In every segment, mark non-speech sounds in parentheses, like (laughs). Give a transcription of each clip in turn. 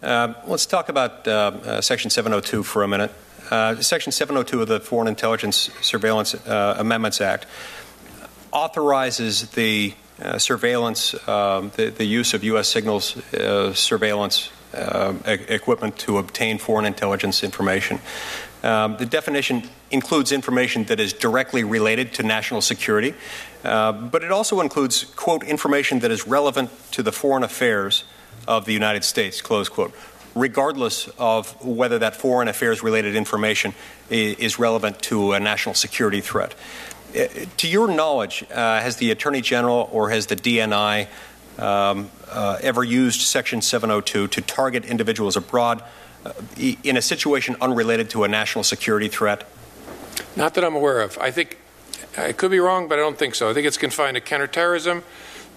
Uh, let's talk about uh, uh, Section 702 for a minute. Uh, Section 702 of the Foreign Intelligence Surveillance uh, Amendments Act authorizes the surveillance, um, the, the, use of U.S. signals surveillance e- equipment to obtain foreign intelligence information. Um, the definition includes information that is directly related to national security, uh, but it also includes, quote, information that is relevant to the foreign affairs of the United States, close quote, regardless of whether that foreign affairs related information is relevant to a national security threat. To your knowledge, uh, has the Attorney General or has the DNI um, uh, ever used Section 702 to target individuals abroad uh, in a situation unrelated to a national security threat? Not that I'm aware of. I think I could be wrong, but I don't think so. I think it's confined to counterterrorism,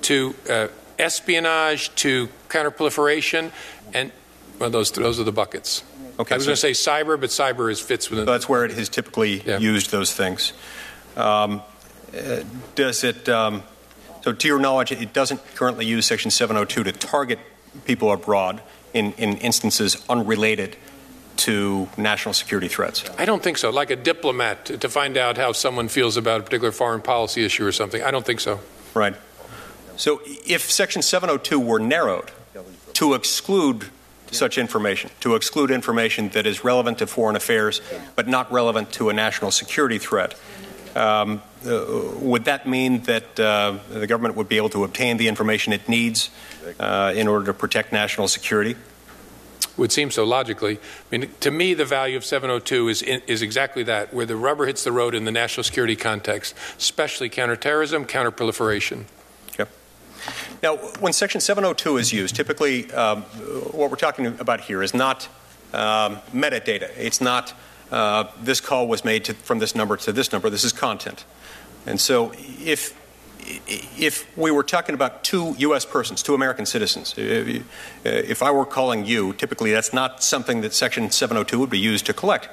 to uh, espionage, to counterproliferation, and well, those those are the buckets. Okay, I was so, going to say cyber, but cyber is fits within. That's where it has typically yeah. used those things. Um, uh, does it? Um, so, to your knowledge, it doesn't currently use Section 702 to target people abroad in, in instances unrelated to national security threats? I don't think so. Like a diplomat to, to find out how someone feels about a particular foreign policy issue or something. I don't think so. Right. So if Section 702 were narrowed to exclude such information, to exclude information that is relevant to foreign affairs but not relevant to a national security threat, um, uh, would that mean that uh, the government would be able to obtain the information it needs uh, in order to protect national security? Would seem so logically. I mean, to me, the value of 702 is is exactly that, where the rubber hits the road in the national security context, especially counterterrorism, counterproliferation. Now, when Section 702 is used, typically um, what we're talking about here is not um, metadata. It's not uh, this call was made to, from this number to this number. This is content. And so if if we were talking about two U.S. persons, two American citizens, if I were calling you, typically that's not something that Section 702 would be used to collect.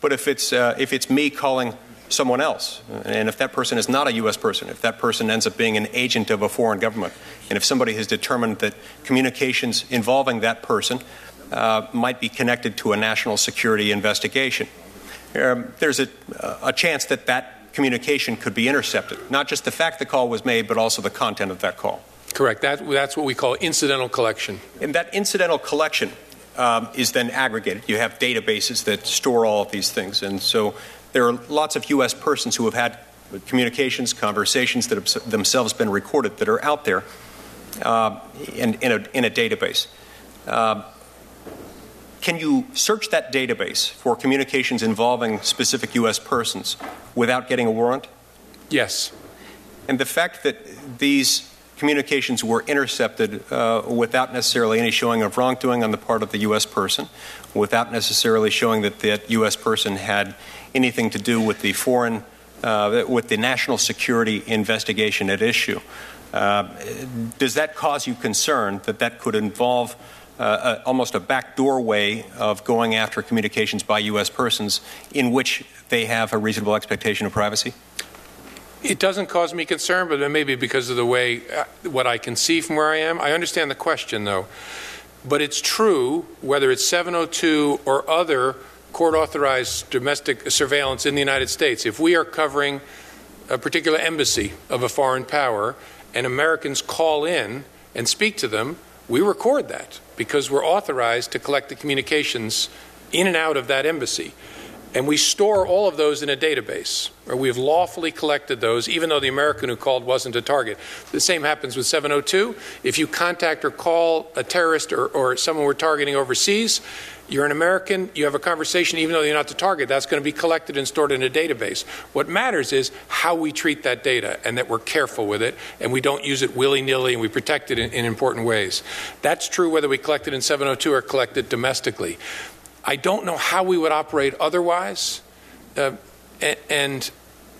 But if it's uh, if it's me calling someone else, and if that person is not a U.S. person, if that person ends up being an agent of a foreign government, and if somebody has determined that communications involving that person uh, might be connected to a national security investigation, um, there's a, a chance that that communication could be intercepted. Not just the fact the call was made, but also the content of that call. Correct. That, that's what we call incidental collection. And that incidental collection um, is then aggregated. You have databases that store all of these things. And so there are lots of U.S. persons who have had communications, conversations that have themselves been recorded that are out there uh, in, in, a, in, a, database. Uh, can you search that database for communications involving specific U.S. persons without getting a warrant? Yes. And the fact that these communications were intercepted uh, without necessarily any showing of wrongdoing on the part of the U.S. person, without necessarily showing that that U.S. person had anything to do with the foreign, uh, with the national security investigation at issue. Uh, does that cause you concern that that could involve uh, almost a backdoor way of going after communications by U.S. persons in which they have a reasonable expectation of privacy? It doesn't cause me concern, but maybe because of the way uh, what I can see from where I am. I understand the question, though. But it's true, whether it's 702 or other court authorized domestic surveillance in the United States, if we are covering a particular embassy of a foreign power and Americans call in and speak to them, we record that because we're authorized to collect the communications in and out of that embassy. And we store all of those in a database, or we have lawfully collected those, even though the American who called wasn't a target. The same happens with 702. If you contact or call a terrorist or, or someone we're targeting overseas, you're an American, you have a conversation, even though you're not the target, that's going to be collected and stored in a database. What matters is how we treat that data and that we're careful with it and we don't use it willy nilly and we protect it in, in important ways. That's true whether we collect it in 702 or collect it domestically. I don't know how we would operate otherwise, uh, and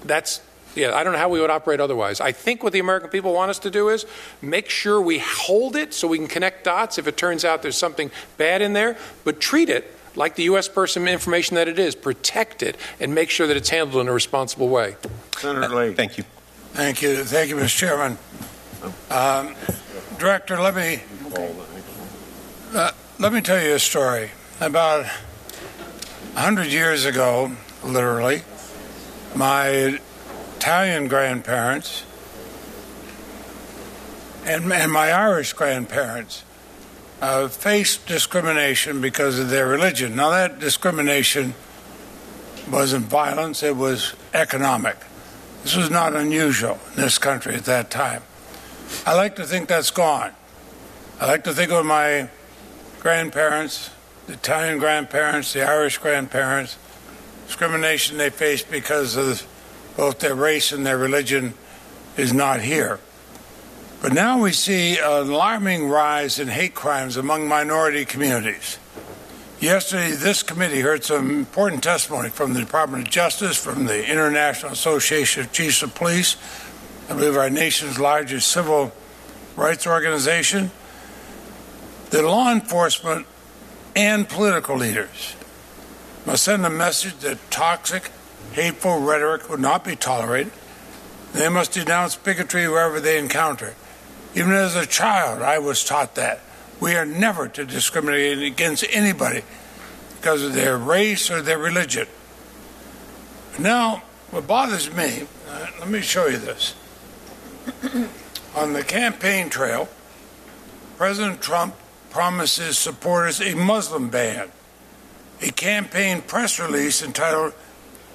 that's yeah, I don't know how we would operate otherwise. I think what the American people want us to do is make sure we hold it so we can connect dots if it turns out there's something bad in there, but treat it like the U.S. person information that it is, protect it, and make sure that it's handled in a responsible way. Senator Leahy. Thank you. Thank you. Thank you, Mr. Chairman. Um, Director, let me. Uh, let me tell you a story. About a hundred years ago, literally, my Italian grandparents and, and my Irish grandparents uh, faced discrimination because of their religion. Now, that discrimination wasn't violence, it was economic. This was not unusual in this country at that time. I like to think that's gone. I like to think of my grandparents, the Italian grandparents, the Irish grandparents, discrimination they faced because of both their race and their religion is not here. But now we see an alarming rise in hate crimes among minority communities. Yesterday, this committee heard some important testimony from the Department of Justice, from the International Association of Chiefs of Police, I believe our nation's largest civil rights organization, that law enforcement and political leaders must send a message that toxic, hateful rhetoric would not be tolerated. They must denounce bigotry wherever they encounter. Even as a child, I was taught that. We are never to discriminate against anybody because of their race or their religion. Now, what bothers me, uh, let me show you this. (clears throat) On the campaign trail, President Trump promises supporters a Muslim ban. A campaign press release entitled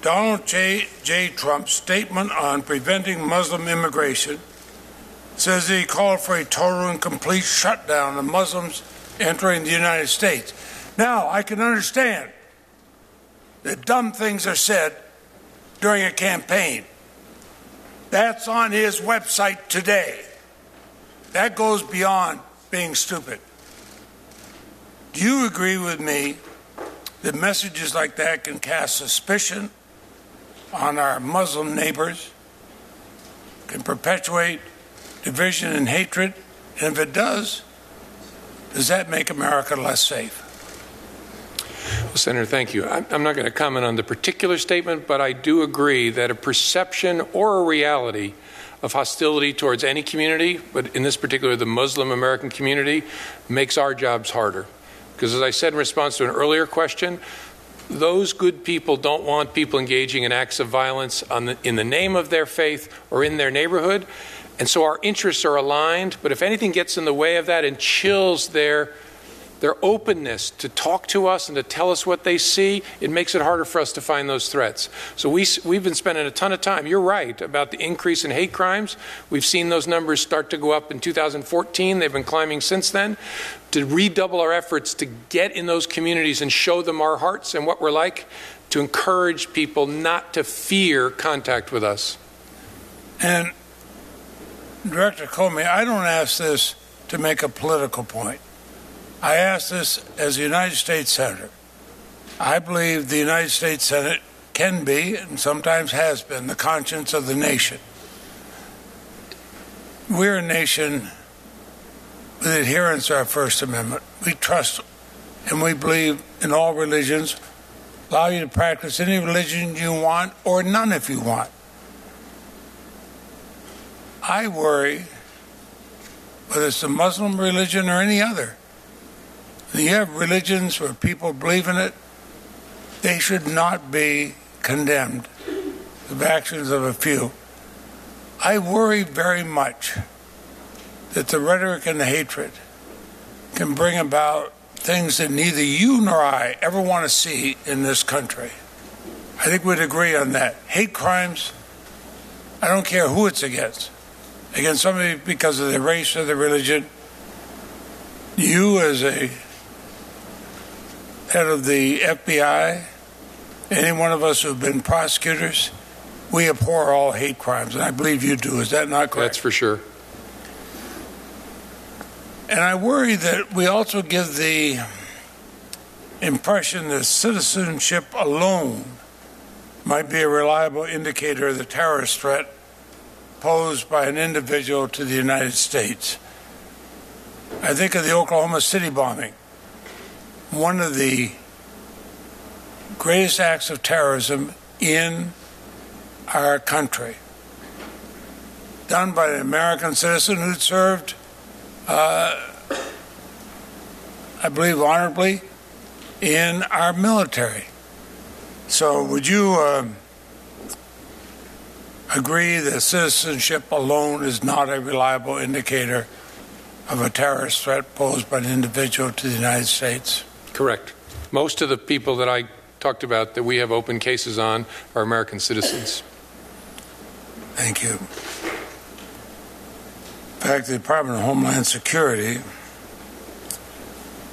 Donald J. J. Trump's Statement on Preventing Muslim Immigration says he called for a total and complete shutdown of Muslims entering the United States. Now, I can understand that dumb things are said during a campaign. That's on his website today. That goes beyond being stupid. Do you agree with me that messages like that can cast suspicion on our Muslim neighbors, can perpetuate division and hatred? And if it does, does that make America less safe? Well, Senator, thank you. I'm not going to comment on the particular statement, but I do agree that a perception or a reality of hostility towards any community, but in this particular, the Muslim American community, makes our jobs harder. Because as I said in response to an earlier question, those good people don't want people engaging in acts of violence the, in the name of their faith or in their neighborhood. And so our interests are aligned, but if anything gets in the way of that and chills their their openness to talk to us and to tell us what they see, it makes it harder for us to find those threats. So we, we've been spending a ton of time. You're right about the increase in hate crimes. We've seen those numbers start to go up in 2014. They've been climbing since then. To redouble our efforts to get in those communities and show them our hearts and what we're like, to encourage people not to fear contact with us. And Director Comey, I don't ask this to make a political point. I ask this as a United States Senator. I believe the United States Senate can be, and sometimes has been, the conscience of the nation. We're a nation with adherence to our First Amendment. We trust and we believe in all religions, allow you to practice any religion you want or none if you want. I worry, whether it's the Muslim religion or any other, you have religions where people believe in it, they should not be condemned. The actions of a few. I worry very much that the rhetoric and the hatred can bring about things that neither you nor I ever want to see in this country. I think we'd agree on that. Hate crimes, I don't care who it's against. Against somebody because of their race or their religion. You, as a head of the FBI, any one of us who've been prosecutors, we abhor all hate crimes, and I believe you do. Is that not correct? That's for sure. And I worry that we also give the impression that citizenship alone might be a reliable indicator of the terrorist threat posed by an individual to the United States. I think of the Oklahoma City bombing one of the greatest acts of terrorism in our country, done by an American citizen who served uh, I believe honorably, in our military. So, would you um, agree that citizenship alone is not a reliable indicator of a terrorist threat posed by an individual to the United States? Correct. Most of the people that I talked about that we have open cases on are American citizens. Thank you. In fact, the Department of Homeland Security,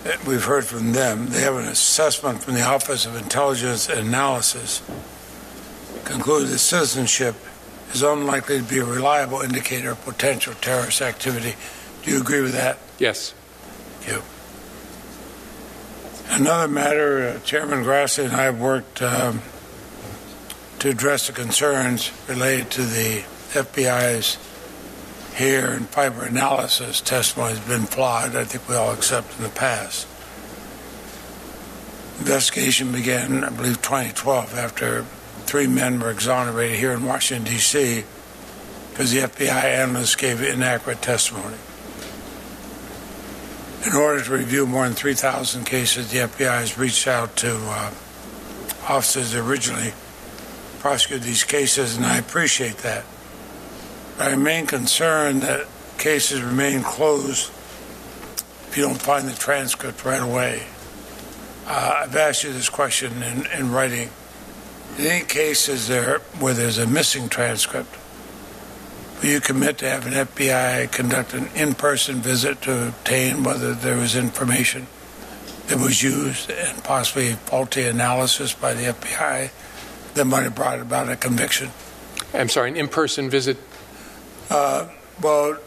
eh, we've heard from them, they have an assessment from the Office of Intelligence and Analysis concluded that citizenship is unlikely to be a reliable indicator of potential terrorist activity. Do you agree with that? Yes. Thank you. Another matter, uh, Chairman Grassley and I have worked um, to address the concerns related to the FBI's hair and fiber analysis testimony has been flawed. I think we all accept in the past. Investigation began, I believe, 2012 after three men were exonerated here in Washington, D.C. because the FBI analysts gave inaccurate testimony. In order to review more than 3,000 cases, the FBI has reached out to uh, officers that originally prosecuted these cases, and I appreciate that. I remain concerned that cases remain closed if you don't find the transcript right away. Uh, I've asked you this question in, in writing. In any cases there where there's a missing transcript, will you commit to have an FBI conduct an in-person visit to obtain whether there was information that was used and possibly faulty analysis by the FBI that might have brought about a conviction? I'm sorry, an in-person visit. Uh, well,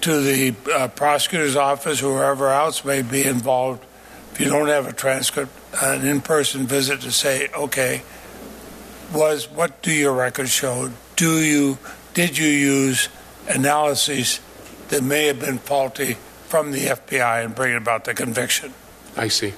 to the uh, prosecutor's office, whoever else may be involved, if you don't have a transcript, an in-person visit to say, okay, was what do your records show? Do you did you use analyses that may have been faulty from the FBI in bringing about the conviction? I see.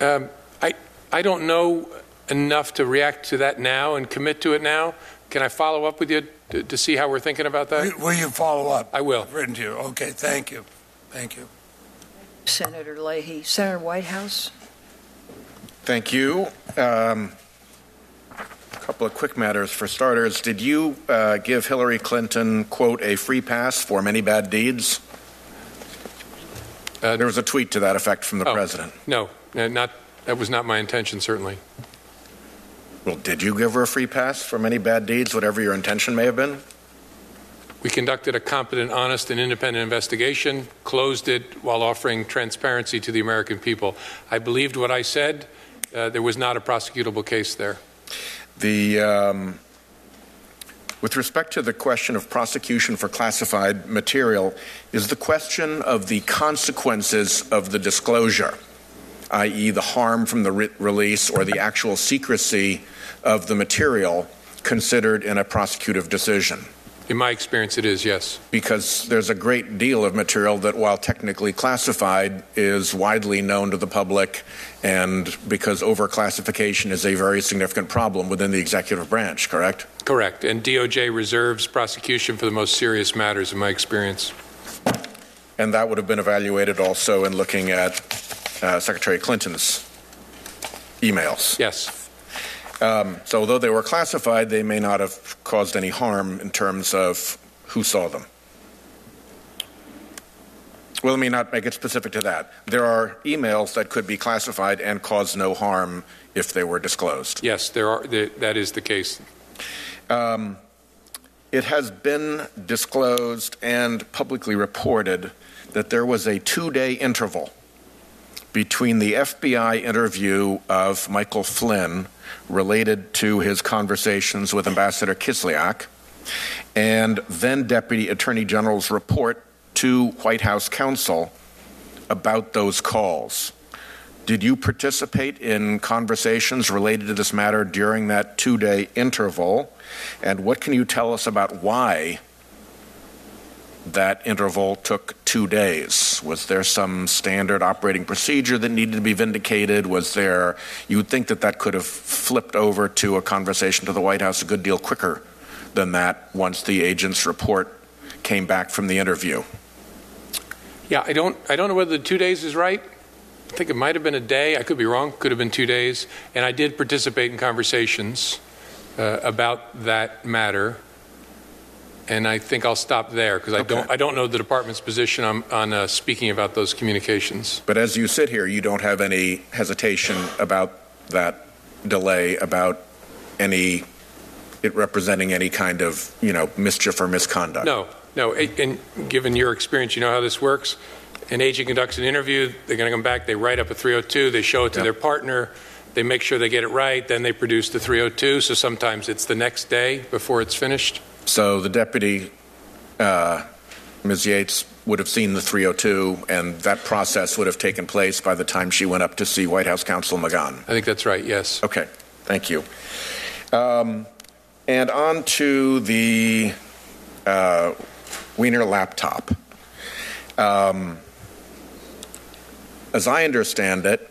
Um, I I don't know enough to react to that now and commit to it now. Can I follow up with you to, to see how we're thinking about that? Will, will you follow up? I will. I've written to you. Okay, thank you. Thank you. Senator Leahy. Senator Whitehouse? Thank you. Um, a couple of quick matters for starters. Did you uh, give Hillary Clinton, quote, a free pass for many bad deeds? Uh, there was a tweet to that effect from the oh, president. No, uh, not that was not my intention, certainly. Well, did you give her a free pass for many bad deeds, whatever your intention may have been? We conducted a competent, honest, and independent investigation, closed it while offering transparency to the American people. I believed what I said. Uh, there was not a prosecutable case there. The, um, with respect to the question of prosecution for classified material, is the question of the consequences of the disclosure, i.e., the harm from the re- release or the actual secrecy of the material, considered in a prosecutive decision? In my experience, it is, yes. Because there's a great deal of material that, while technically classified, is widely known to the public, and because overclassification is a very significant problem within the executive branch, correct? Correct. And DOJ reserves prosecution for the most serious matters, in my experience. And that would have been evaluated also in looking at uh, Secretary Clinton's emails. Yes. Um, so, although they were classified, they may not have caused any harm in terms of who saw them. Well, let me not make it specific to that. There are emails that could be classified and cause no harm if they were disclosed. Yes, there are. that is the case. Um, it has been disclosed and publicly reported that there was a two day interval between the FBI interview of Michael Flynn related to his conversations with Ambassador Kislyak and then Deputy Attorney General's report to White House counsel about those calls. Did you participate in conversations related to this matter during that two day interval? And what can you tell us about why that interval took two days? Was there some standard operating procedure that needed to be vindicated? Was there, you would think that that could have flipped over to a conversation to the White House a good deal quicker than that once the agent's report came back from the interview? Yeah, I don't, I don't know whether the two days is right. I think it might have been a day. I could be wrong. Could have been two days. And I did participate in conversations uh, about that matter. And I think I'll stop there because I don't, I don't know the department's position on, on uh, speaking about those communications. But as you sit here, you don't have any hesitation about that delay, about any, it representing any kind of, you know, mischief or misconduct? No, no. And given your experience, you know how this works. An agent conducts an interview. They're going to come back. They write up a 302. They show it to Yep. their partner. They make sure they get it right. Then they produce the 302. So sometimes it's the next day before it's finished. So the deputy, uh, Ms. Yates, would have seen the 302, and that process would have taken place by the time she went up to see White House Counsel McGahn. I think that's right. Yes. Okay, thank you. Um, and on to the uh, Weiner laptop. Um, as I understand it,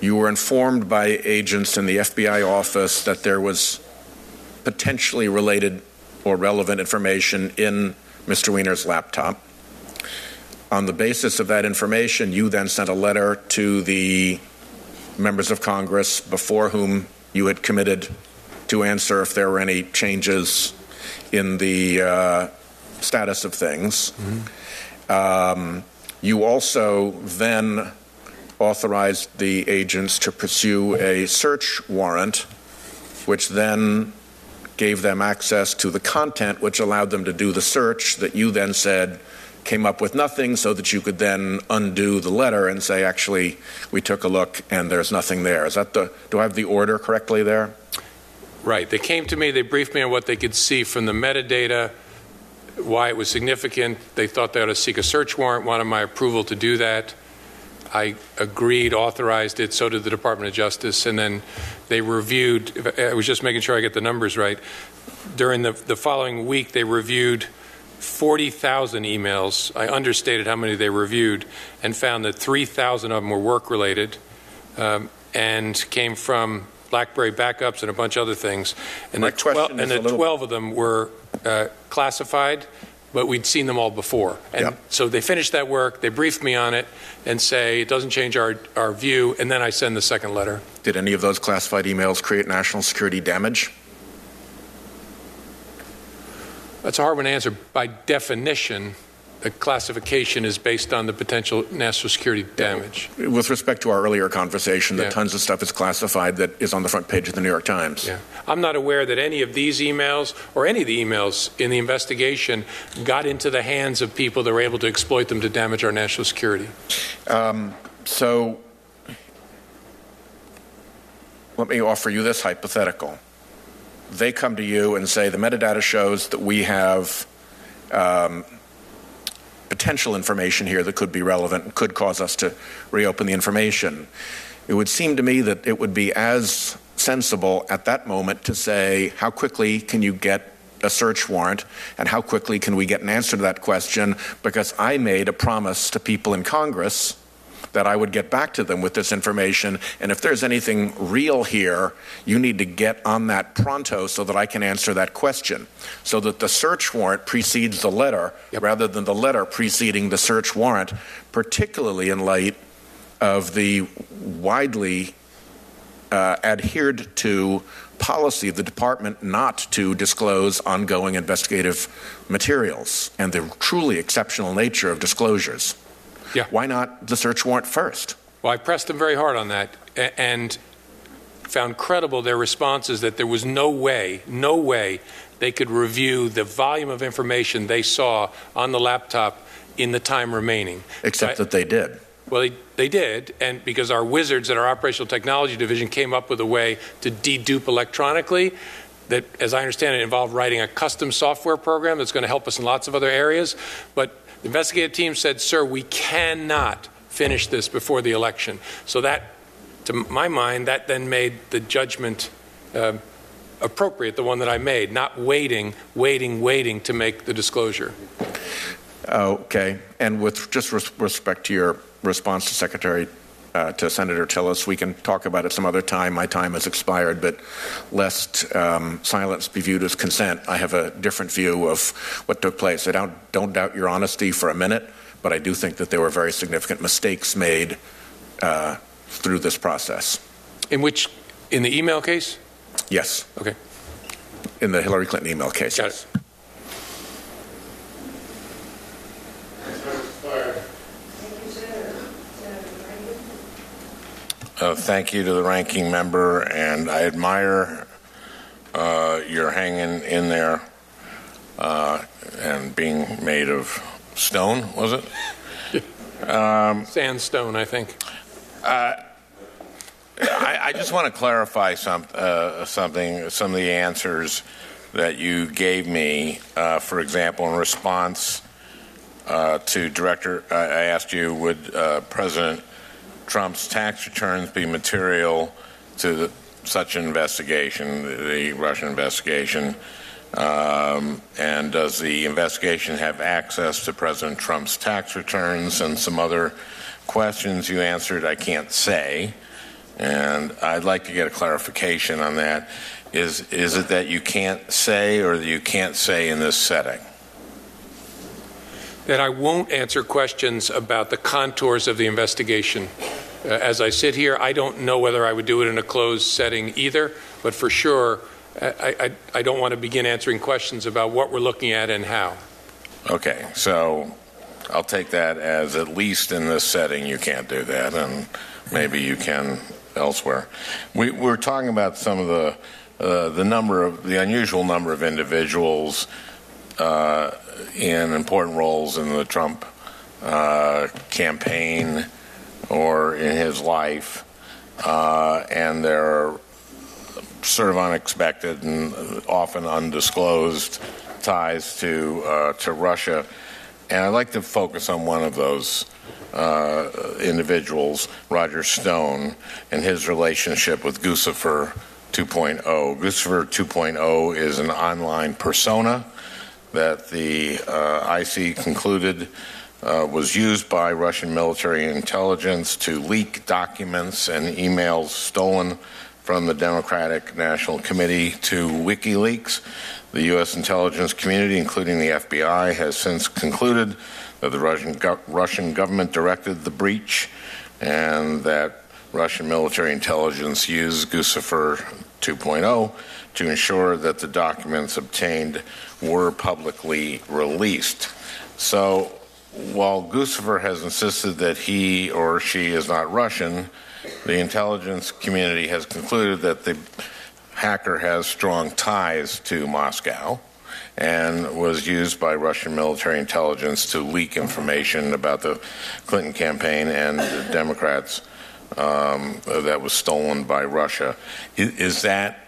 you were informed by agents in the FBI office that there was potentially related or relevant information in Mr. Weiner's laptop. On the basis of that information, you then sent a letter to the members of Congress before whom you had committed to answer if there were any changes in the uh, status of things. Um, you also then authorized the agents to pursue a search warrant, which then gave them access to the content, which allowed them to do the search that you then said came up with nothing, so that you could then undo the letter and say, actually, we took a look and there's nothing there. Is that the? Do I have the order correctly there? Right. They came to me. They briefed me on what they could see from the metadata, why it was significant. They thought they ought to seek a search warrant, wanted my approval to do that. I agreed, authorized it, so did the Department of Justice, and then they reviewed, I was just making sure I get the numbers right. During the, the following week, they reviewed 40,000 emails. I understated how many they reviewed and found that 3,000 of them were work-related um, and came from BlackBerry backups and a bunch of other things. And My the, twel- question is and a the little- 12 of them were uh, classified, but we'd seen them all before. And Yep. so they finished that work, they briefed me on it, and say it doesn't change our, our view, and then I send the second letter. Did any of those classified emails create national security damage? That's a hard one to answer. By definition, the classification is based on the potential national security damage. With respect to our earlier conversation, that tons of stuff is classified that is on the front page of the New York Times. Yeah. I'm not aware that any of these emails or any of the emails in the investigation got into the hands of people that were able to exploit them to damage our national security. So let me offer you this hypothetical. They come to you and say the metadata shows that we have um, potential information here that could be relevant and could cause us to reopen the information. It would seem to me that it would be as sensible at that moment to say, how quickly can you get a search warrant and how quickly can we get an answer to that question? Because I made a promise to people in Congress that I would get back to them with this information. And if there's anything real here, you need to get on that pronto so that I can answer that question. So that the search warrant precedes the letter Yep. rather than the letter preceding the search warrant, particularly in light of the widely uh, adhered to policy of the department not to disclose ongoing investigative materials and the truly exceptional nature of disclosures. Yeah. Why not the search warrant first? Well, I pressed them very hard on that and found credible their responses that there was no way, no way they could review the volume of information they saw on the laptop in the time remaining. Except I- that they did. Well, they, they did, and because our wizards at our operational technology division came up with a way to dedupe electronically that, as I understand it, involved writing a custom software program that's going to help us in lots of other areas. But the investigative team said, sir, we cannot finish this before the election. So that, to my mind, that then made the judgment um, appropriate, the one that I made, not waiting, waiting, waiting to make the disclosure. Okay. And with just res- respect to your response to Secretary, uh, to Senator Tillis, we can talk about it some other time. My time has expired, but lest um, silence be viewed as consent, I have a different view of what took place. I don't, don't doubt your honesty for a minute, but I do think that there were very significant mistakes made uh, through this process. In which, in the email case? Yes. Okay. In the Hillary Clinton email case. Got yes. it. Uh, Thank you to the ranking member, and I admire uh, your hanging in there uh, and being made of stone, was it? Sandstone, I think. I, I just want to clarify some, uh, something, some of the answers that you gave me. Uh, for example, in response uh, to Director, I I asked you, would uh, President Trump's tax returns be material to the, such an investigation, the Russian investigation? Um, and does the investigation have access to President Trump's tax returns and some other questions you answered? I can't say. And I'd like to get a clarification on that. Is, is it that you can't say or that you can't say in this setting? That I won't answer questions about the contours of the investigation. Uh, As I sit here, I don't know whether I would do it in a closed setting either, but for sure, I, I, I don't want to begin answering questions about what we're looking at and how. Okay, so I'll take that as at least in this setting you can't do that, and maybe you can elsewhere. We, we're talking about some of the uh, the number of the unusual number of individuals uh, in important roles in the Trump uh, campaign or in his life, uh, and they're sort of unexpected and often undisclosed ties to uh, to Russia. And I'd like to focus on one of those uh, individuals, Roger Stone, and his relationship with Guccifer 2.0. Guccifer 2.0 is an online persona that the uh, IC concluded uh, was used by Russian military intelligence to leak documents and emails stolen from the Democratic National Committee to WikiLeaks. The U.S. intelligence community, including the FBI, has since concluded that the Russian, gov- Russian government directed the breach and that Russian military intelligence used Guccifer 2.0 to ensure that the documents obtained were publicly released. So while Guccifer has insisted that he or she is not Russian, the intelligence community has concluded that the hacker has strong ties to Moscow and was used by Russian military intelligence to leak information about the Clinton campaign and the Democrats um, that was stolen by Russia. Is, is that,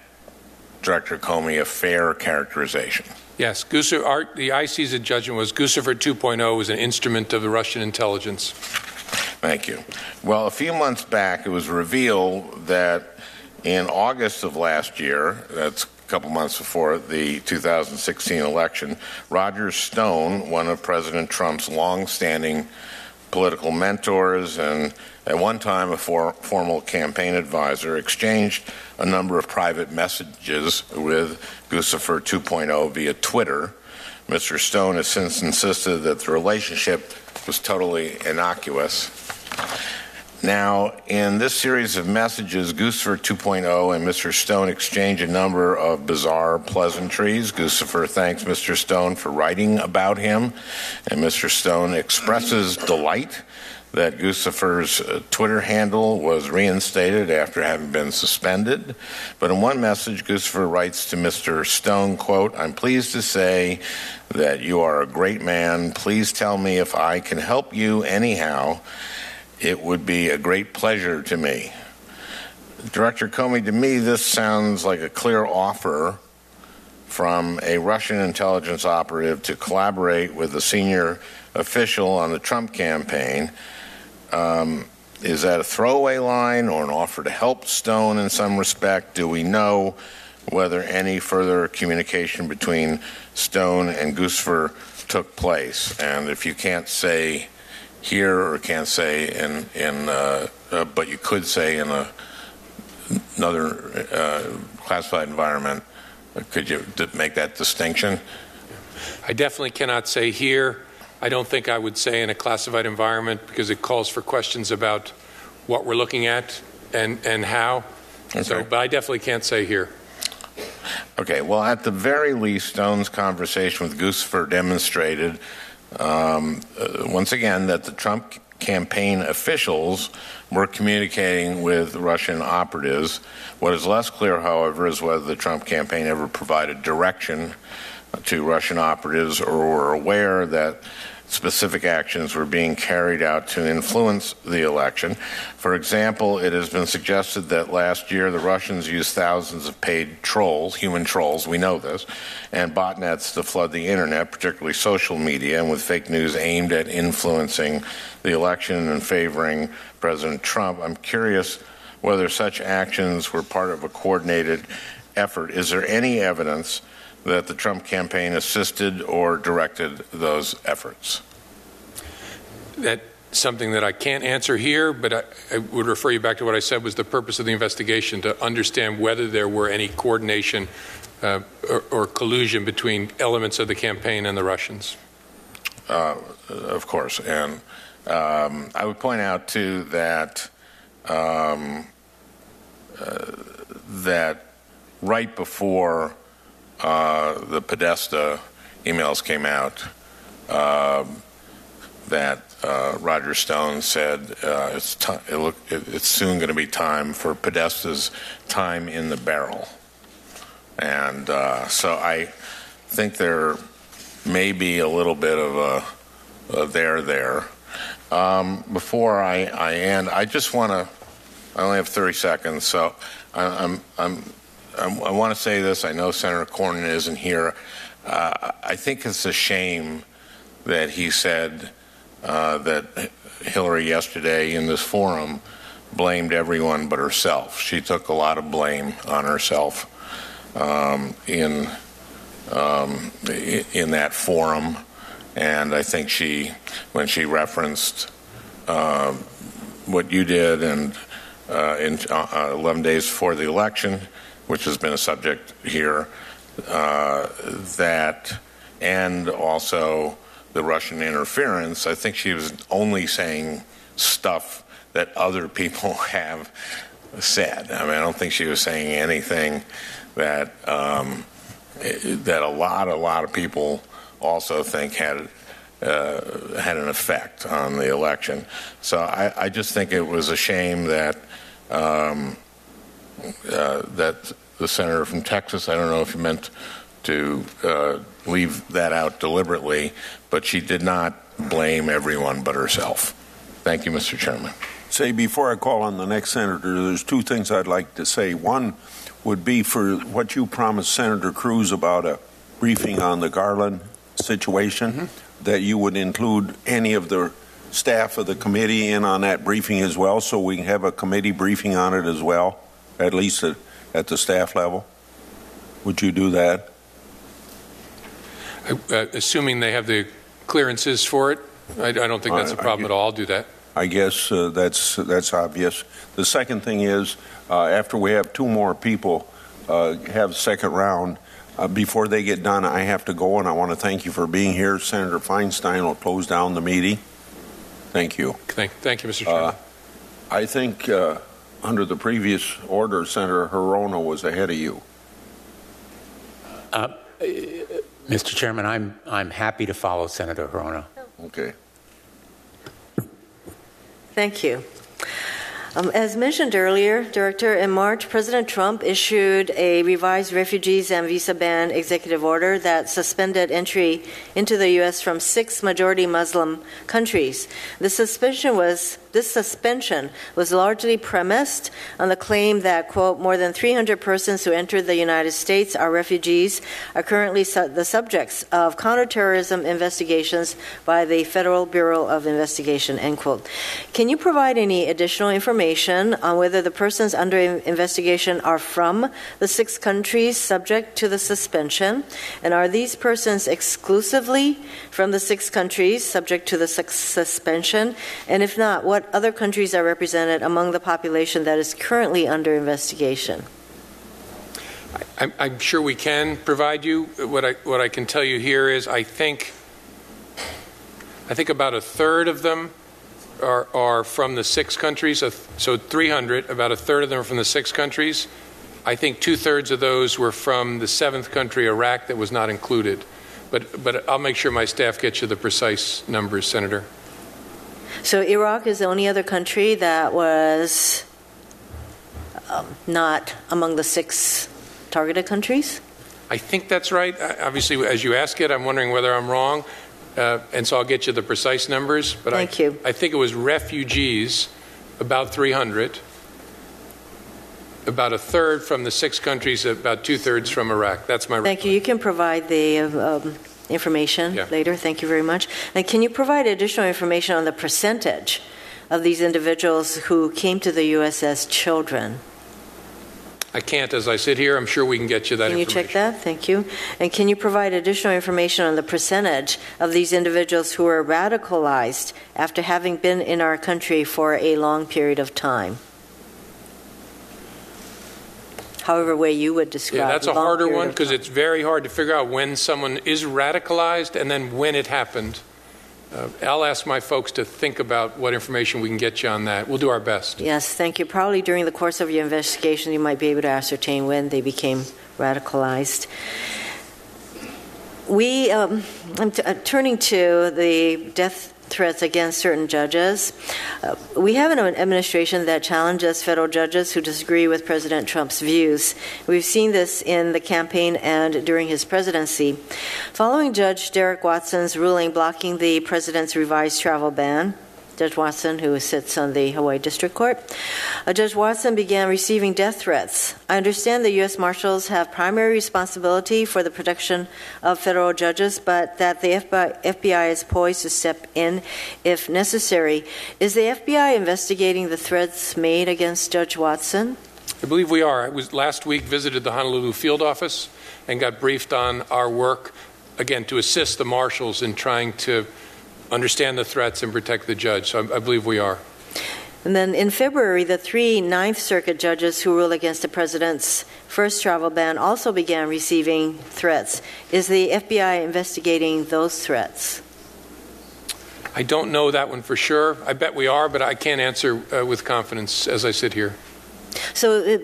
Director Comey, a fair characterization? Yes, Guccifer, our, the IC's judgment was Guccifer 2.0 was an instrument of the Russian intelligence. Thank you. Well, a few months back, it was revealed that in August of last year, that's a couple months before the 2016 election, Roger Stone, one of President Trump's longstanding political mentors and at one time a for, formal campaign advisor, exchanged a number of private messages with Guccifer 2.0 via Twitter. Mr. Stone has since insisted that the relationship was totally innocuous. Now, in this series of messages, Guccifer 2.0 and Mr. Stone exchange a number of bizarre pleasantries. Guccifer thanks Mr. Stone for writing about him, and Mr. Stone expresses delight that Guccifer's uh, Twitter handle was reinstated after having been suspended. But in one message, Guccifer writes to Mr. Stone, quote, I'm pleased to say that you are a great man. Please tell me if I can help you anyhow. It would be a great pleasure to me. Director Comey, to me, this sounds like a clear offer from a Russian intelligence operative to collaborate with a senior official on the Trump campaign. Um, is that a throwaway line or an offer to help Stone in some respect? Do we know whether any further communication between Stone and Guccifer took place? And if you can't say here or can't say in in uh, uh, but you could say in a another uh, classified environment could you make that distinction I definitely cannot say here. I don't think I would say in a classified environment because it calls for questions about what we're looking at and, and how. So, but I definitely can't say here. Okay, well, at the very least, Stone's conversation with Guccifer demonstrated, um, uh, once again, that the Trump campaign officials were communicating with Russian operatives. What is less clear, however, is whether the Trump campaign ever provided direction to Russian operatives or were aware that specific actions were being carried out to influence the election. For example, it has been suggested that last year the Russians used thousands of paid trolls, human trolls, we know this, and botnets to flood the internet, particularly social media, and with fake news aimed at influencing the election and favoring President Trump. I'm curious whether such actions were part of a coordinated effort. Is there any evidence that the Trump campaign assisted or directed those efforts? That's something that I can't answer here, but I, I would refer you back to what I said was the purpose of the investigation to understand whether there were any coordination uh, or, or collusion between elements of the campaign and the Russians. Uh, of course, and um, I would point out too that um, uh, that right before uh, the Podesta emails came out, um, that uh, Roger Stone said uh, it's ti it look, it, it's soon going to be time for Podesta's time in the barrel, and uh, so I think there may be a little bit of a, a there there. Um, before I, I end, I just want to. I only have 30 seconds, so I, I'm, I'm, I'm, I want to say this. I know Senator Cornyn isn't here. Uh, I think it's a shame that he said uh, that Hillary yesterday in this forum blamed everyone but herself. She took a lot of blame on herself um, in um, in that forum, and I think she, when she referenced uh, what you did and uh, in uh, 11 days before the election, which has been a subject here, uh, that and also the Russian interference, I think she was only saying stuff that other people (laughs) have said. I mean, I don't think she was saying anything that um, that a lot, a lot of people also think had uh, had an effect on the election. So I, I just think it was a shame that um, uh, that the senator from Texas. I don't know if you meant to uh, leave that out deliberately, but she did not blame everyone but herself. Thank you, Mr. Chairman. Say, before I call on the next senator, there's two things I'd like to say. One would be for what you promised Senator Cruz about a briefing on the Garland situation, that you would include any of the staff of the committee in on that briefing as well, so we can have a committee briefing on it as well, at least at, at the staff level. Would you do that? Uh, assuming they have the clearances for it, I, I don't think that's a problem at all. I'll do that. I guess uh, that's that's obvious. The second thing is, uh, after we have two more people uh, have second round, uh, before they get done, I have to go, and I want to thank you for being here. Senator Feinstein will close down the meeting. Thank you. Thank, thank you, Mr. Chairman. Uh, I think uh, under the previous order, Senator Hirono was ahead of you. Mr. Chairman, I'm, I'm happy to follow Senator Hirono. Okay. Thank you. Um, as mentioned earlier, Director, in March, President Trump issued a revised refugees and visa ban executive order that suspended entry into the U.S. from six majority Muslim countries. The suspension was this suspension was largely premised on the claim that, quote, more than 300 persons who entered the United States are refugees are currently su- the subjects of counterterrorism investigations by the Federal Bureau of Investigation, end quote. Can you provide any additional information on whether the persons under investigation are from the six countries subject to the suspension? And are these persons exclusively from the six countries subject to the sus- suspension? And if not, what other countries are represented among the population that is currently under investigation? I'm, I'm sure we can provide you. What I, what I can tell you here is I think I think about a third of them are, are from the six countries. So 300, about a third of them are from the six countries. I think two thirds of those were from the seventh country, Iraq, that was not included. But, but I'll make sure my staff gets you the precise numbers, Senator. So Iraq is the only other country that was um, not among the six targeted countries? I think that's right. I- Obviously, as you ask it, I'm wondering whether I'm wrong, uh, and so I'll get you the precise numbers. But Thank I, you. I think it was refugees, about 300, about a third from the six countries, about two thirds from Iraq. That's my. Thank you. You can provide the um, information Yeah. later. Thank you very much. And can you provide additional information on the percentage of these individuals who came to the U.S. as children? I can't as I sit here. I'm sure we can get you that Can you check that? Thank you. And can you provide additional information on the percentage of these individuals who are radicalized after having been in our country for a long period of time? However, way you would describe. Yeah, that's a harder one because it's very hard to figure out when someone is radicalized and then when it happened. Uh, I'll ask my folks to think about what information we can get you on that. We'll do our best. Yes, thank you. Probably during the course of your investigation, you might be able to ascertain when they became radicalized. We, um, I'm t- uh, turning to the death threats against certain judges. Uh, we have an administration that challenges federal judges who disagree with President Trump's views. We've seen this in the campaign and during his presidency. Following Judge Derrick Watson's ruling blocking the president's revised travel ban, Judge Watson, who sits on the Hawaii District Court. Uh, Judge Watson began receiving death threats. I understand the U.S. Marshals have primary responsibility for the protection of federal judges, but that the FBI, FBI is poised to step in if necessary. Is the FBI investigating the threats made against Judge Watson? I believe we are. I was last week visited the Honolulu field office and got briefed on our work again to assist the marshals in trying to understand the threats and protect the judge. So I, I believe we are. And then in February, the three Ninth Circuit judges who ruled against the president's first travel ban also began receiving threats. Is the FBI investigating those threats? I don't know that one for sure. I bet we are, but I can't answer uh, with confidence as I sit here. So, uh,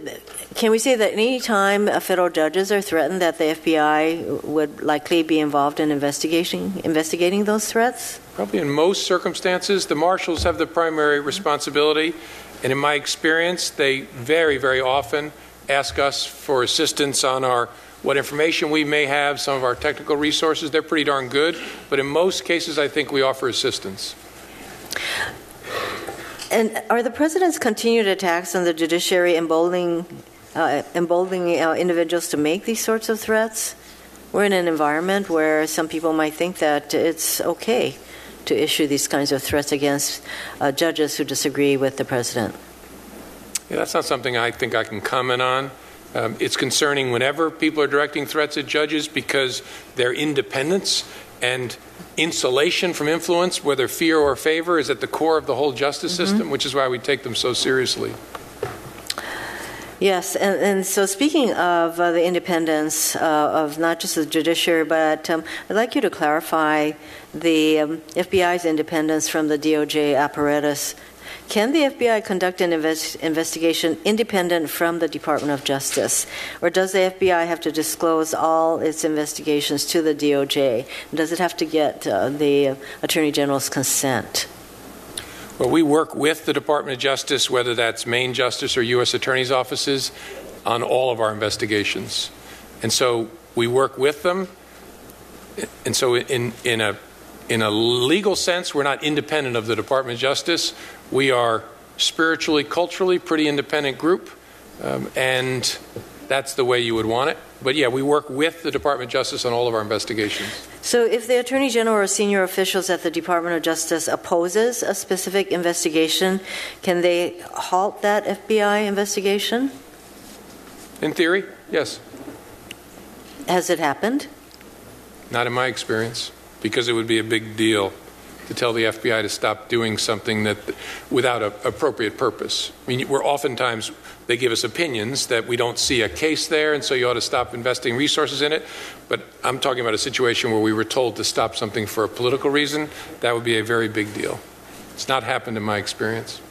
can we say that any time federal judges are threatened, that the FBI would likely be involved in investigating investigating those threats? Probably in most circumstances, the marshals have the primary responsibility. And in my experience, they very, very often ask us for assistance on our what information we may have, some of our technical resources. They're pretty darn good. But in most cases, I think we offer assistance. And are the president's continued attacks on the judiciary emboldening, uh, emboldening uh, individuals to make these sorts of threats? We're in an environment where some people might think that it's okay to issue these kinds of threats against uh, judges who disagree with the president. Yeah, that's not something I think I can comment on. Um, it's concerning whenever people are directing threats at judges because their independence and insulation from influence, whether fear or favor, is at the core of the whole justice system, which is why we take them so seriously. Yes, and, and so speaking of uh, the independence uh, of not just the judiciary, but um, I'd like you to clarify the um, FBI's independence from the DOJ apparatus. Can the FBI conduct an invest- investigation independent from the Department of Justice? Or does the FBI have to disclose all its investigations to the DOJ? Does it have to get uh, the Attorney General's consent? Well, we work with the Department of Justice, whether that's Main Justice or U.S. Attorney's offices, on all of our investigations. And so we work with them. And so, in, in, a, in a legal sense, we're not independent of the Department of Justice. We are spiritually, culturally, pretty independent group. Um, and that's the way you would want it. But yeah, we work with the Department of Justice on all of our investigations. So, if the Attorney General or senior officials at the Department of Justice opposes a specific investigation, can they halt that FBI investigation? In theory, yes. Has it happened? Not in my experience, because it would be a big deal to tell the FBI to stop doing something that without a appropriate purpose. I mean, we're oftentimes they give us opinions that we don't see a case there, and so you ought to stop investing resources in it. But I'm talking about a situation where we were told to stop something for a political reason. That would be a very big deal. It's not happened in my experience.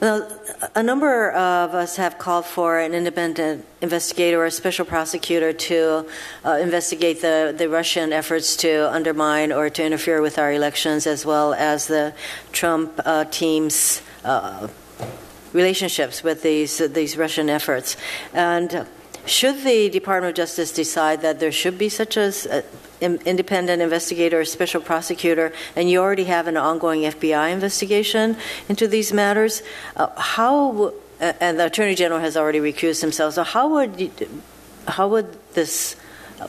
Well, a number of us have called for an independent investigator or a special prosecutor to uh, investigate the, the Russian efforts to undermine or to interfere with our elections, as well as the Trump uh, team's uh, relationships with these these Russian efforts. And should the Department of Justice decide that there should be such a, an independent investigator or special prosecutor, and you already have an ongoing FBI investigation into these matters, uh, how and the Attorney General has already recused himself. So how would you, how would this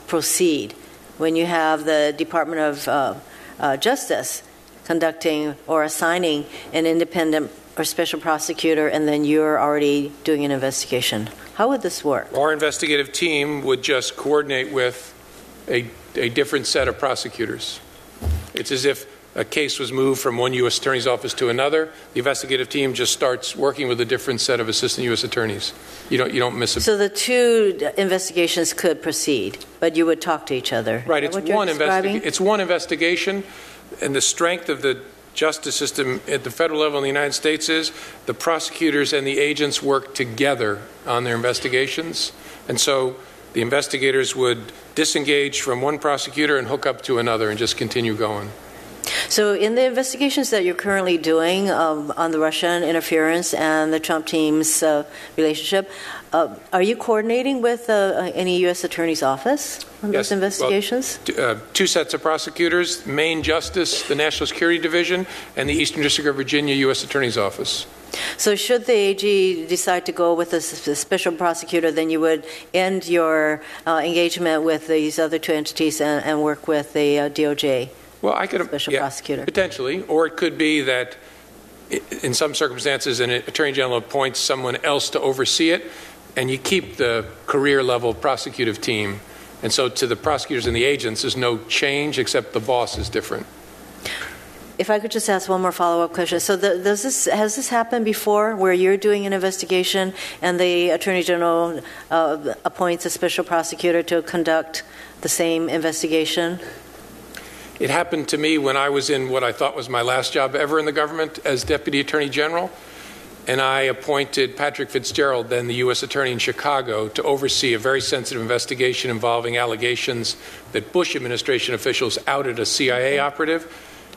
proceed when you have the Department of uh, uh, Justice conducting or assigning an independent or special prosecutor, and then you're already doing an investigation? How would this work? Our investigative team would just coordinate with a, a different set of prosecutors. It's as if a case was moved from one U.S. Attorney's office to another. The investigative team just starts working with a different set of assistant U.S. attorneys. You don't, you don't miss a So the two investigations could proceed, but you would talk to each other. Right, it's that what you're one, investi- it's one investigation, and the strength of the justice system at the federal level in the United States is the prosecutors and the agents work together on their investigations. And so the investigators would disengage from one prosecutor and hook up to another and just continue going. So, in the investigations that you're currently doing um, on the Russian interference and the Trump team's uh, relationship, uh, are you coordinating with uh, any U.S. Attorney's office on Yes, those well, investigations? T- uh, Two sets of prosecutors, Main Justice, the National Security Division, and the Eastern District of Virginia U.S. Attorney's Office. so, should the AG decide to go with a special prosecutor, then you would end your uh, engagement with these other two entities and, and work with the uh, DOJ Well, I could a special yeah, prosecutor. Potentially, or it could be that in some circumstances, an attorney general appoints someone else to oversee it, and you keep the career level prosecutive team. And so to the prosecutors and the agents, there's no change except the boss is different. If I could just ask one more follow-up question. So the, does this, has this happened before where you're doing an investigation and the Attorney General uh, appoints a special prosecutor to conduct the same investigation? It happened to me when I was in what I thought was my last job ever in the government as Deputy Attorney General. And I appointed Patrick Fitzgerald, then the U.S. Attorney in Chicago, to oversee a very sensitive investigation involving allegations that Bush administration officials outed a CIA operative.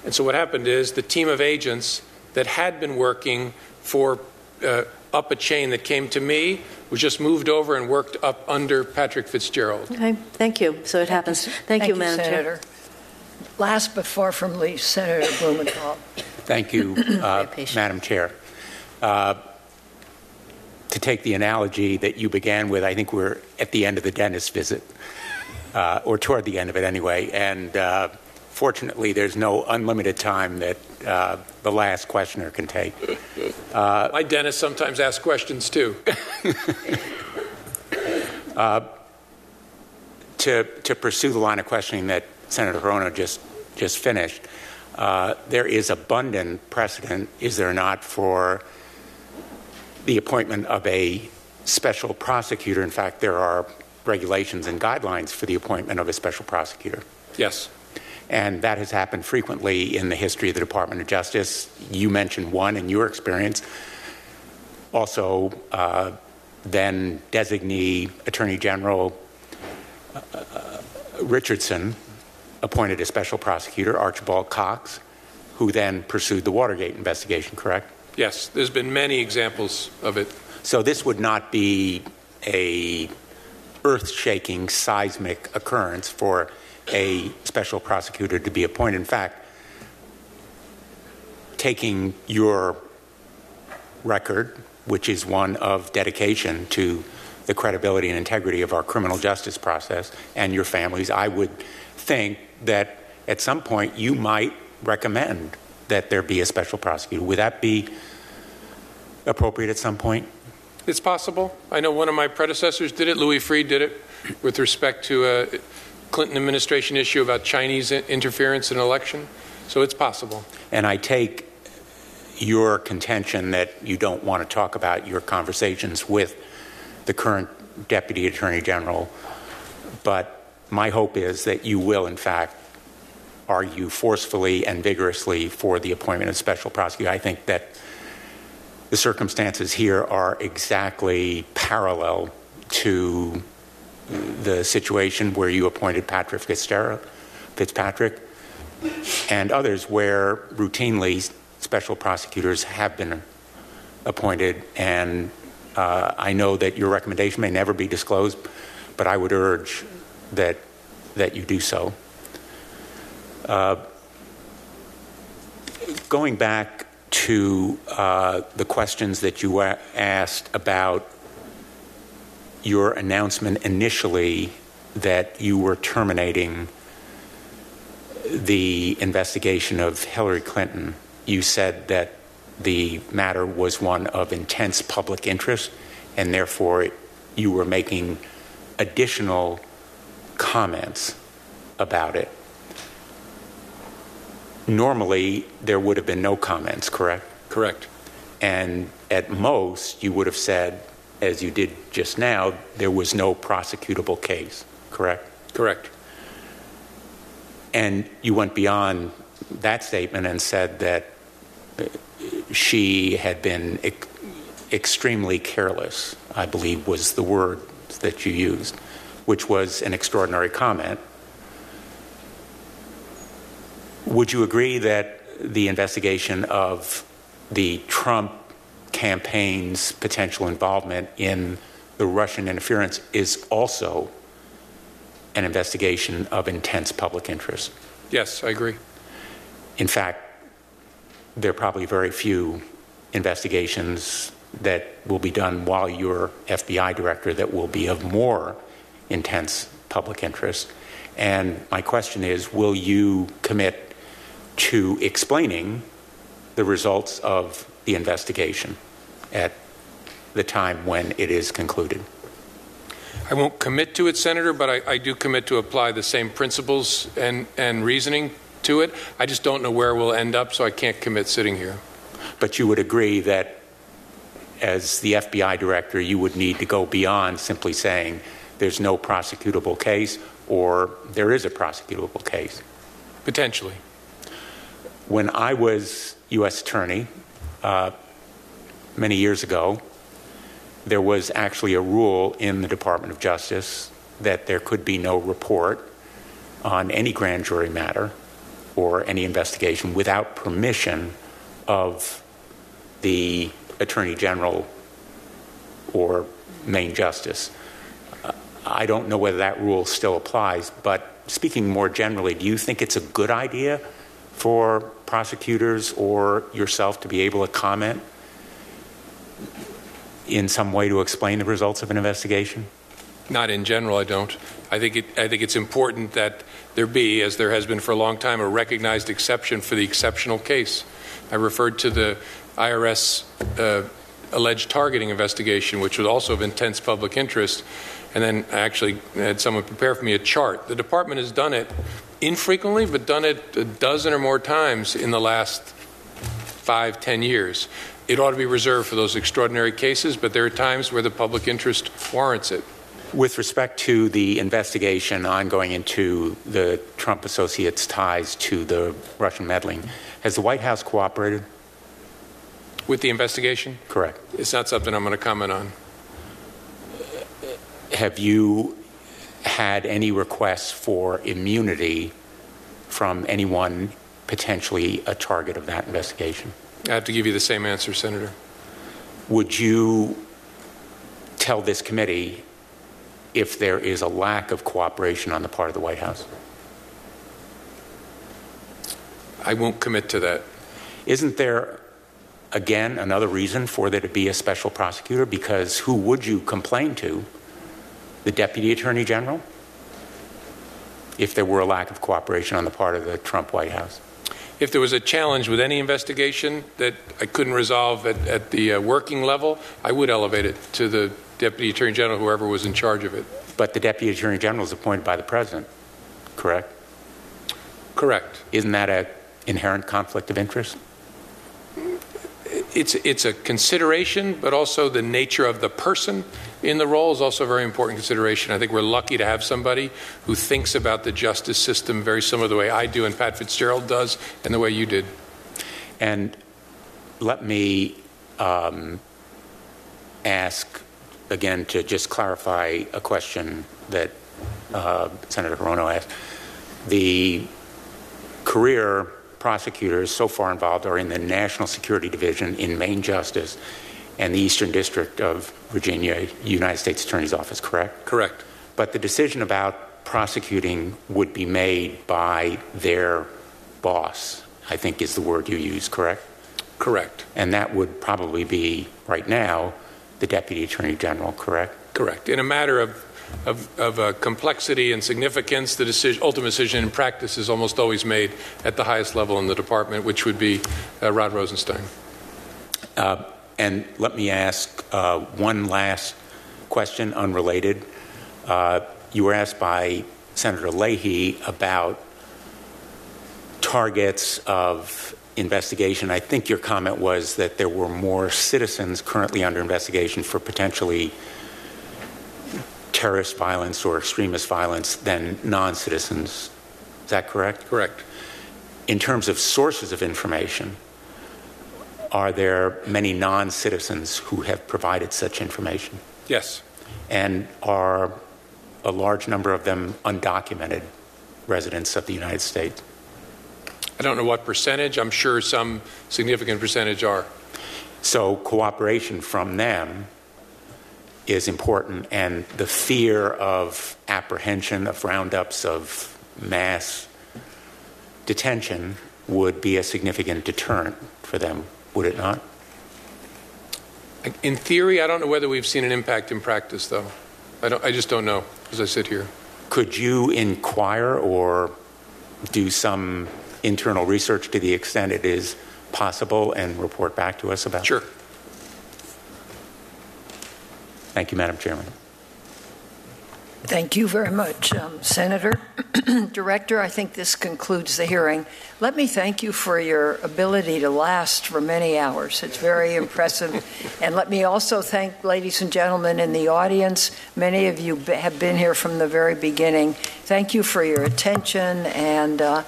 And so what happened is the team of agents that had been working for uh, up a chain that came to me was just moved over and worked up under Patrick Fitzgerald. Okay, thank you. So it happens. Thank, you, Madam Chair. Last but far from least, Senator Blumenthal. Thank you, (coughs) uh, Madam Chair. Uh, to take the analogy that you began with, I think we're at the end of the dentist visit, uh, or toward the end of it anyway. And uh, fortunately, there's no unlimited time that uh, the last questioner can take. My dentist sometimes asks questions too. (laughs) to, to pursue the line of questioning that Senator Hirono just, just finished, uh, there is abundant precedent, is there not, for the appointment of a special prosecutor. In fact, there are regulations and guidelines for the appointment of a special prosecutor. Yes. And that has happened frequently in the history of the Department of Justice. You mentioned one in your experience. Also, uh, then designee Attorney General uh, Richardson appointed a special prosecutor, Archibald Cox, who then pursued the Watergate investigation, correct? Yes, there's been many examples of it. So this would not be a earth-shaking seismic occurrence for a special prosecutor to be appointed. In fact, taking your record, which is one of dedication to the credibility and integrity of our criminal justice process and your families, I would think that at some point you might recommend that there be a special prosecutor. Would that be appropriate at some point? It's possible. I know one of my predecessors did it. Louis Freeh did it with respect to a Clinton administration issue about Chinese interference in election. So it's possible. And I take your contention that you don't want to talk about your conversations with the current Deputy Attorney General, but my hope is that you will, in fact, argue forcefully and vigorously for the appointment of special prosecutor. I think that the circumstances here are exactly parallel to the situation where you appointed Patrick Fitzpatrick and others where routinely special prosecutors have been appointed. And uh, I know that your recommendation may never be disclosed, but I would urge that that you do so. Uh, going back to uh, the questions that you asked about your announcement initially that you were terminating the investigation of Hillary Clinton, you said that the matter was one of intense public interest, and therefore you were making additional comments about it. Normally, there would have been no comments, correct? Correct. And at most, you would have said, as you did just now, there was no prosecutable case, correct? Correct. And you went beyond that statement and said that uh, she had been ex- extremely careless, I believe was the word that you used, which was an extraordinary comment. Would you agree that the investigation of the Trump campaign's potential involvement in the Russian interference is also an investigation of intense public interest? Yes, I agree. In fact, there are probably very few investigations that will be done while you're FBI director that will be of more intense public interest. And my question is will you commit to explaining the results of the investigation at the time when it is concluded? I won't commit to it, Senator, but I, I do commit to apply the same principles and, and reasoning to it. I just don't know where we'll end up, so I can't commit sitting here. But you would agree that as the FBI director, you would need to go beyond simply saying there's no prosecutable case or there is a prosecutable case. Potentially. When I was U.S. Attorney uh, many years ago, there was actually a rule in the Department of Justice that there could be no report on any grand jury matter or any investigation without permission of the Attorney General or Main Justice. I don't know whether that rule still applies, but speaking more generally, do you think it's a good idea for prosecutors or yourself to be able to comment in some way to explain the results of an investigation? Not in general, I don't. I think it, I think it's important that there be, as there has been for a long time, a recognized exception for the exceptional case. I referred to the IRS uh, alleged targeting investigation, which was also of intense public interest, and then I actually had someone prepare for me a chart. The department has done it infrequently, but done it a dozen or more times in the last five, ten years. It ought to be reserved for those extraordinary cases, but there are times where the public interest warrants it. With respect to the investigation ongoing into the Trump associates' ties to the Russian meddling, has the White House cooperated? With the investigation, Correct. it's not something I'm going to comment on. Have you had any requests for immunity from anyone potentially a target of that investigation? I have to give you the same answer, Senator. Would you tell this committee if there is a lack of cooperation on the part of the White House? I won't commit to that. Isn't there, again, another reason for there to be a special prosecutor? Because who would you complain to? The Deputy Attorney General? If there were a lack of cooperation on the part of the Trump White House? If there was a challenge with any investigation that I couldn't resolve at, at the uh, working level, I would elevate it to the Deputy Attorney General, whoever was in charge of it. But the Deputy Attorney General is appointed by the President, correct? Correct. Isn't that a inherent conflict of interest? It's, it's a consideration, but also the nature of the person in the role is also a very important consideration. I think we're lucky to have somebody who thinks about the justice system very similar to the way I do and Pat Fitzgerald does and the way you did. And let me um, ask again to just clarify a question that uh, Senator Hirono asked. The career prosecutors so far involved are in the National Security Division in Main Justice and the Eastern District of Virginia, United States Attorney's Office, correct? Correct. But the decision about prosecuting would be made by their boss, I think is the word you use, correct? Correct. And that would probably be, right now, the Deputy Attorney General, correct? Correct. In a matter of, of, of uh, complexity and significance, the decision, ultimate decision in practice is almost always made at the highest level in the department, which would be uh, Rod Rosenstein. Uh, and let me ask uh, one last question, unrelated. Uh, you were asked by Senator Leahy about targets of investigation. I think your comment was that there were more citizens currently under investigation for potentially terrorist violence or extremist violence than non citizens. Is that correct? Correct. In terms of sources of information, are there many non citizens who have provided such information? Yes. And are a large number of them undocumented residents of the United States? I don't know what percentage. I'm sure some significant percentage are. So, cooperation from them is important, and the fear of apprehension, of roundups, of mass detention would be a significant deterrent for them, would it not? In theory, I don't know whether we've seen an impact in practice, though. I, don't, I just don't know as I sit here. Could you inquire or do some internal research to the extent it is possible and report back to us about? Sure. Thank you, Madam Chairman. Thank you very much, um, Senator. (clears throat) Director, I think this concludes the hearing. Let me thank you for your ability to last for many hours. It's very impressive. (laughs) and let me also thank ladies and gentlemen in the audience. Many of you have been here from the very beginning. Thank you for your attention and uh,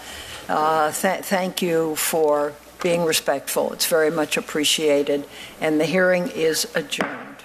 uh, th- thank you for being respectful. It's very much appreciated. And the hearing is adjourned.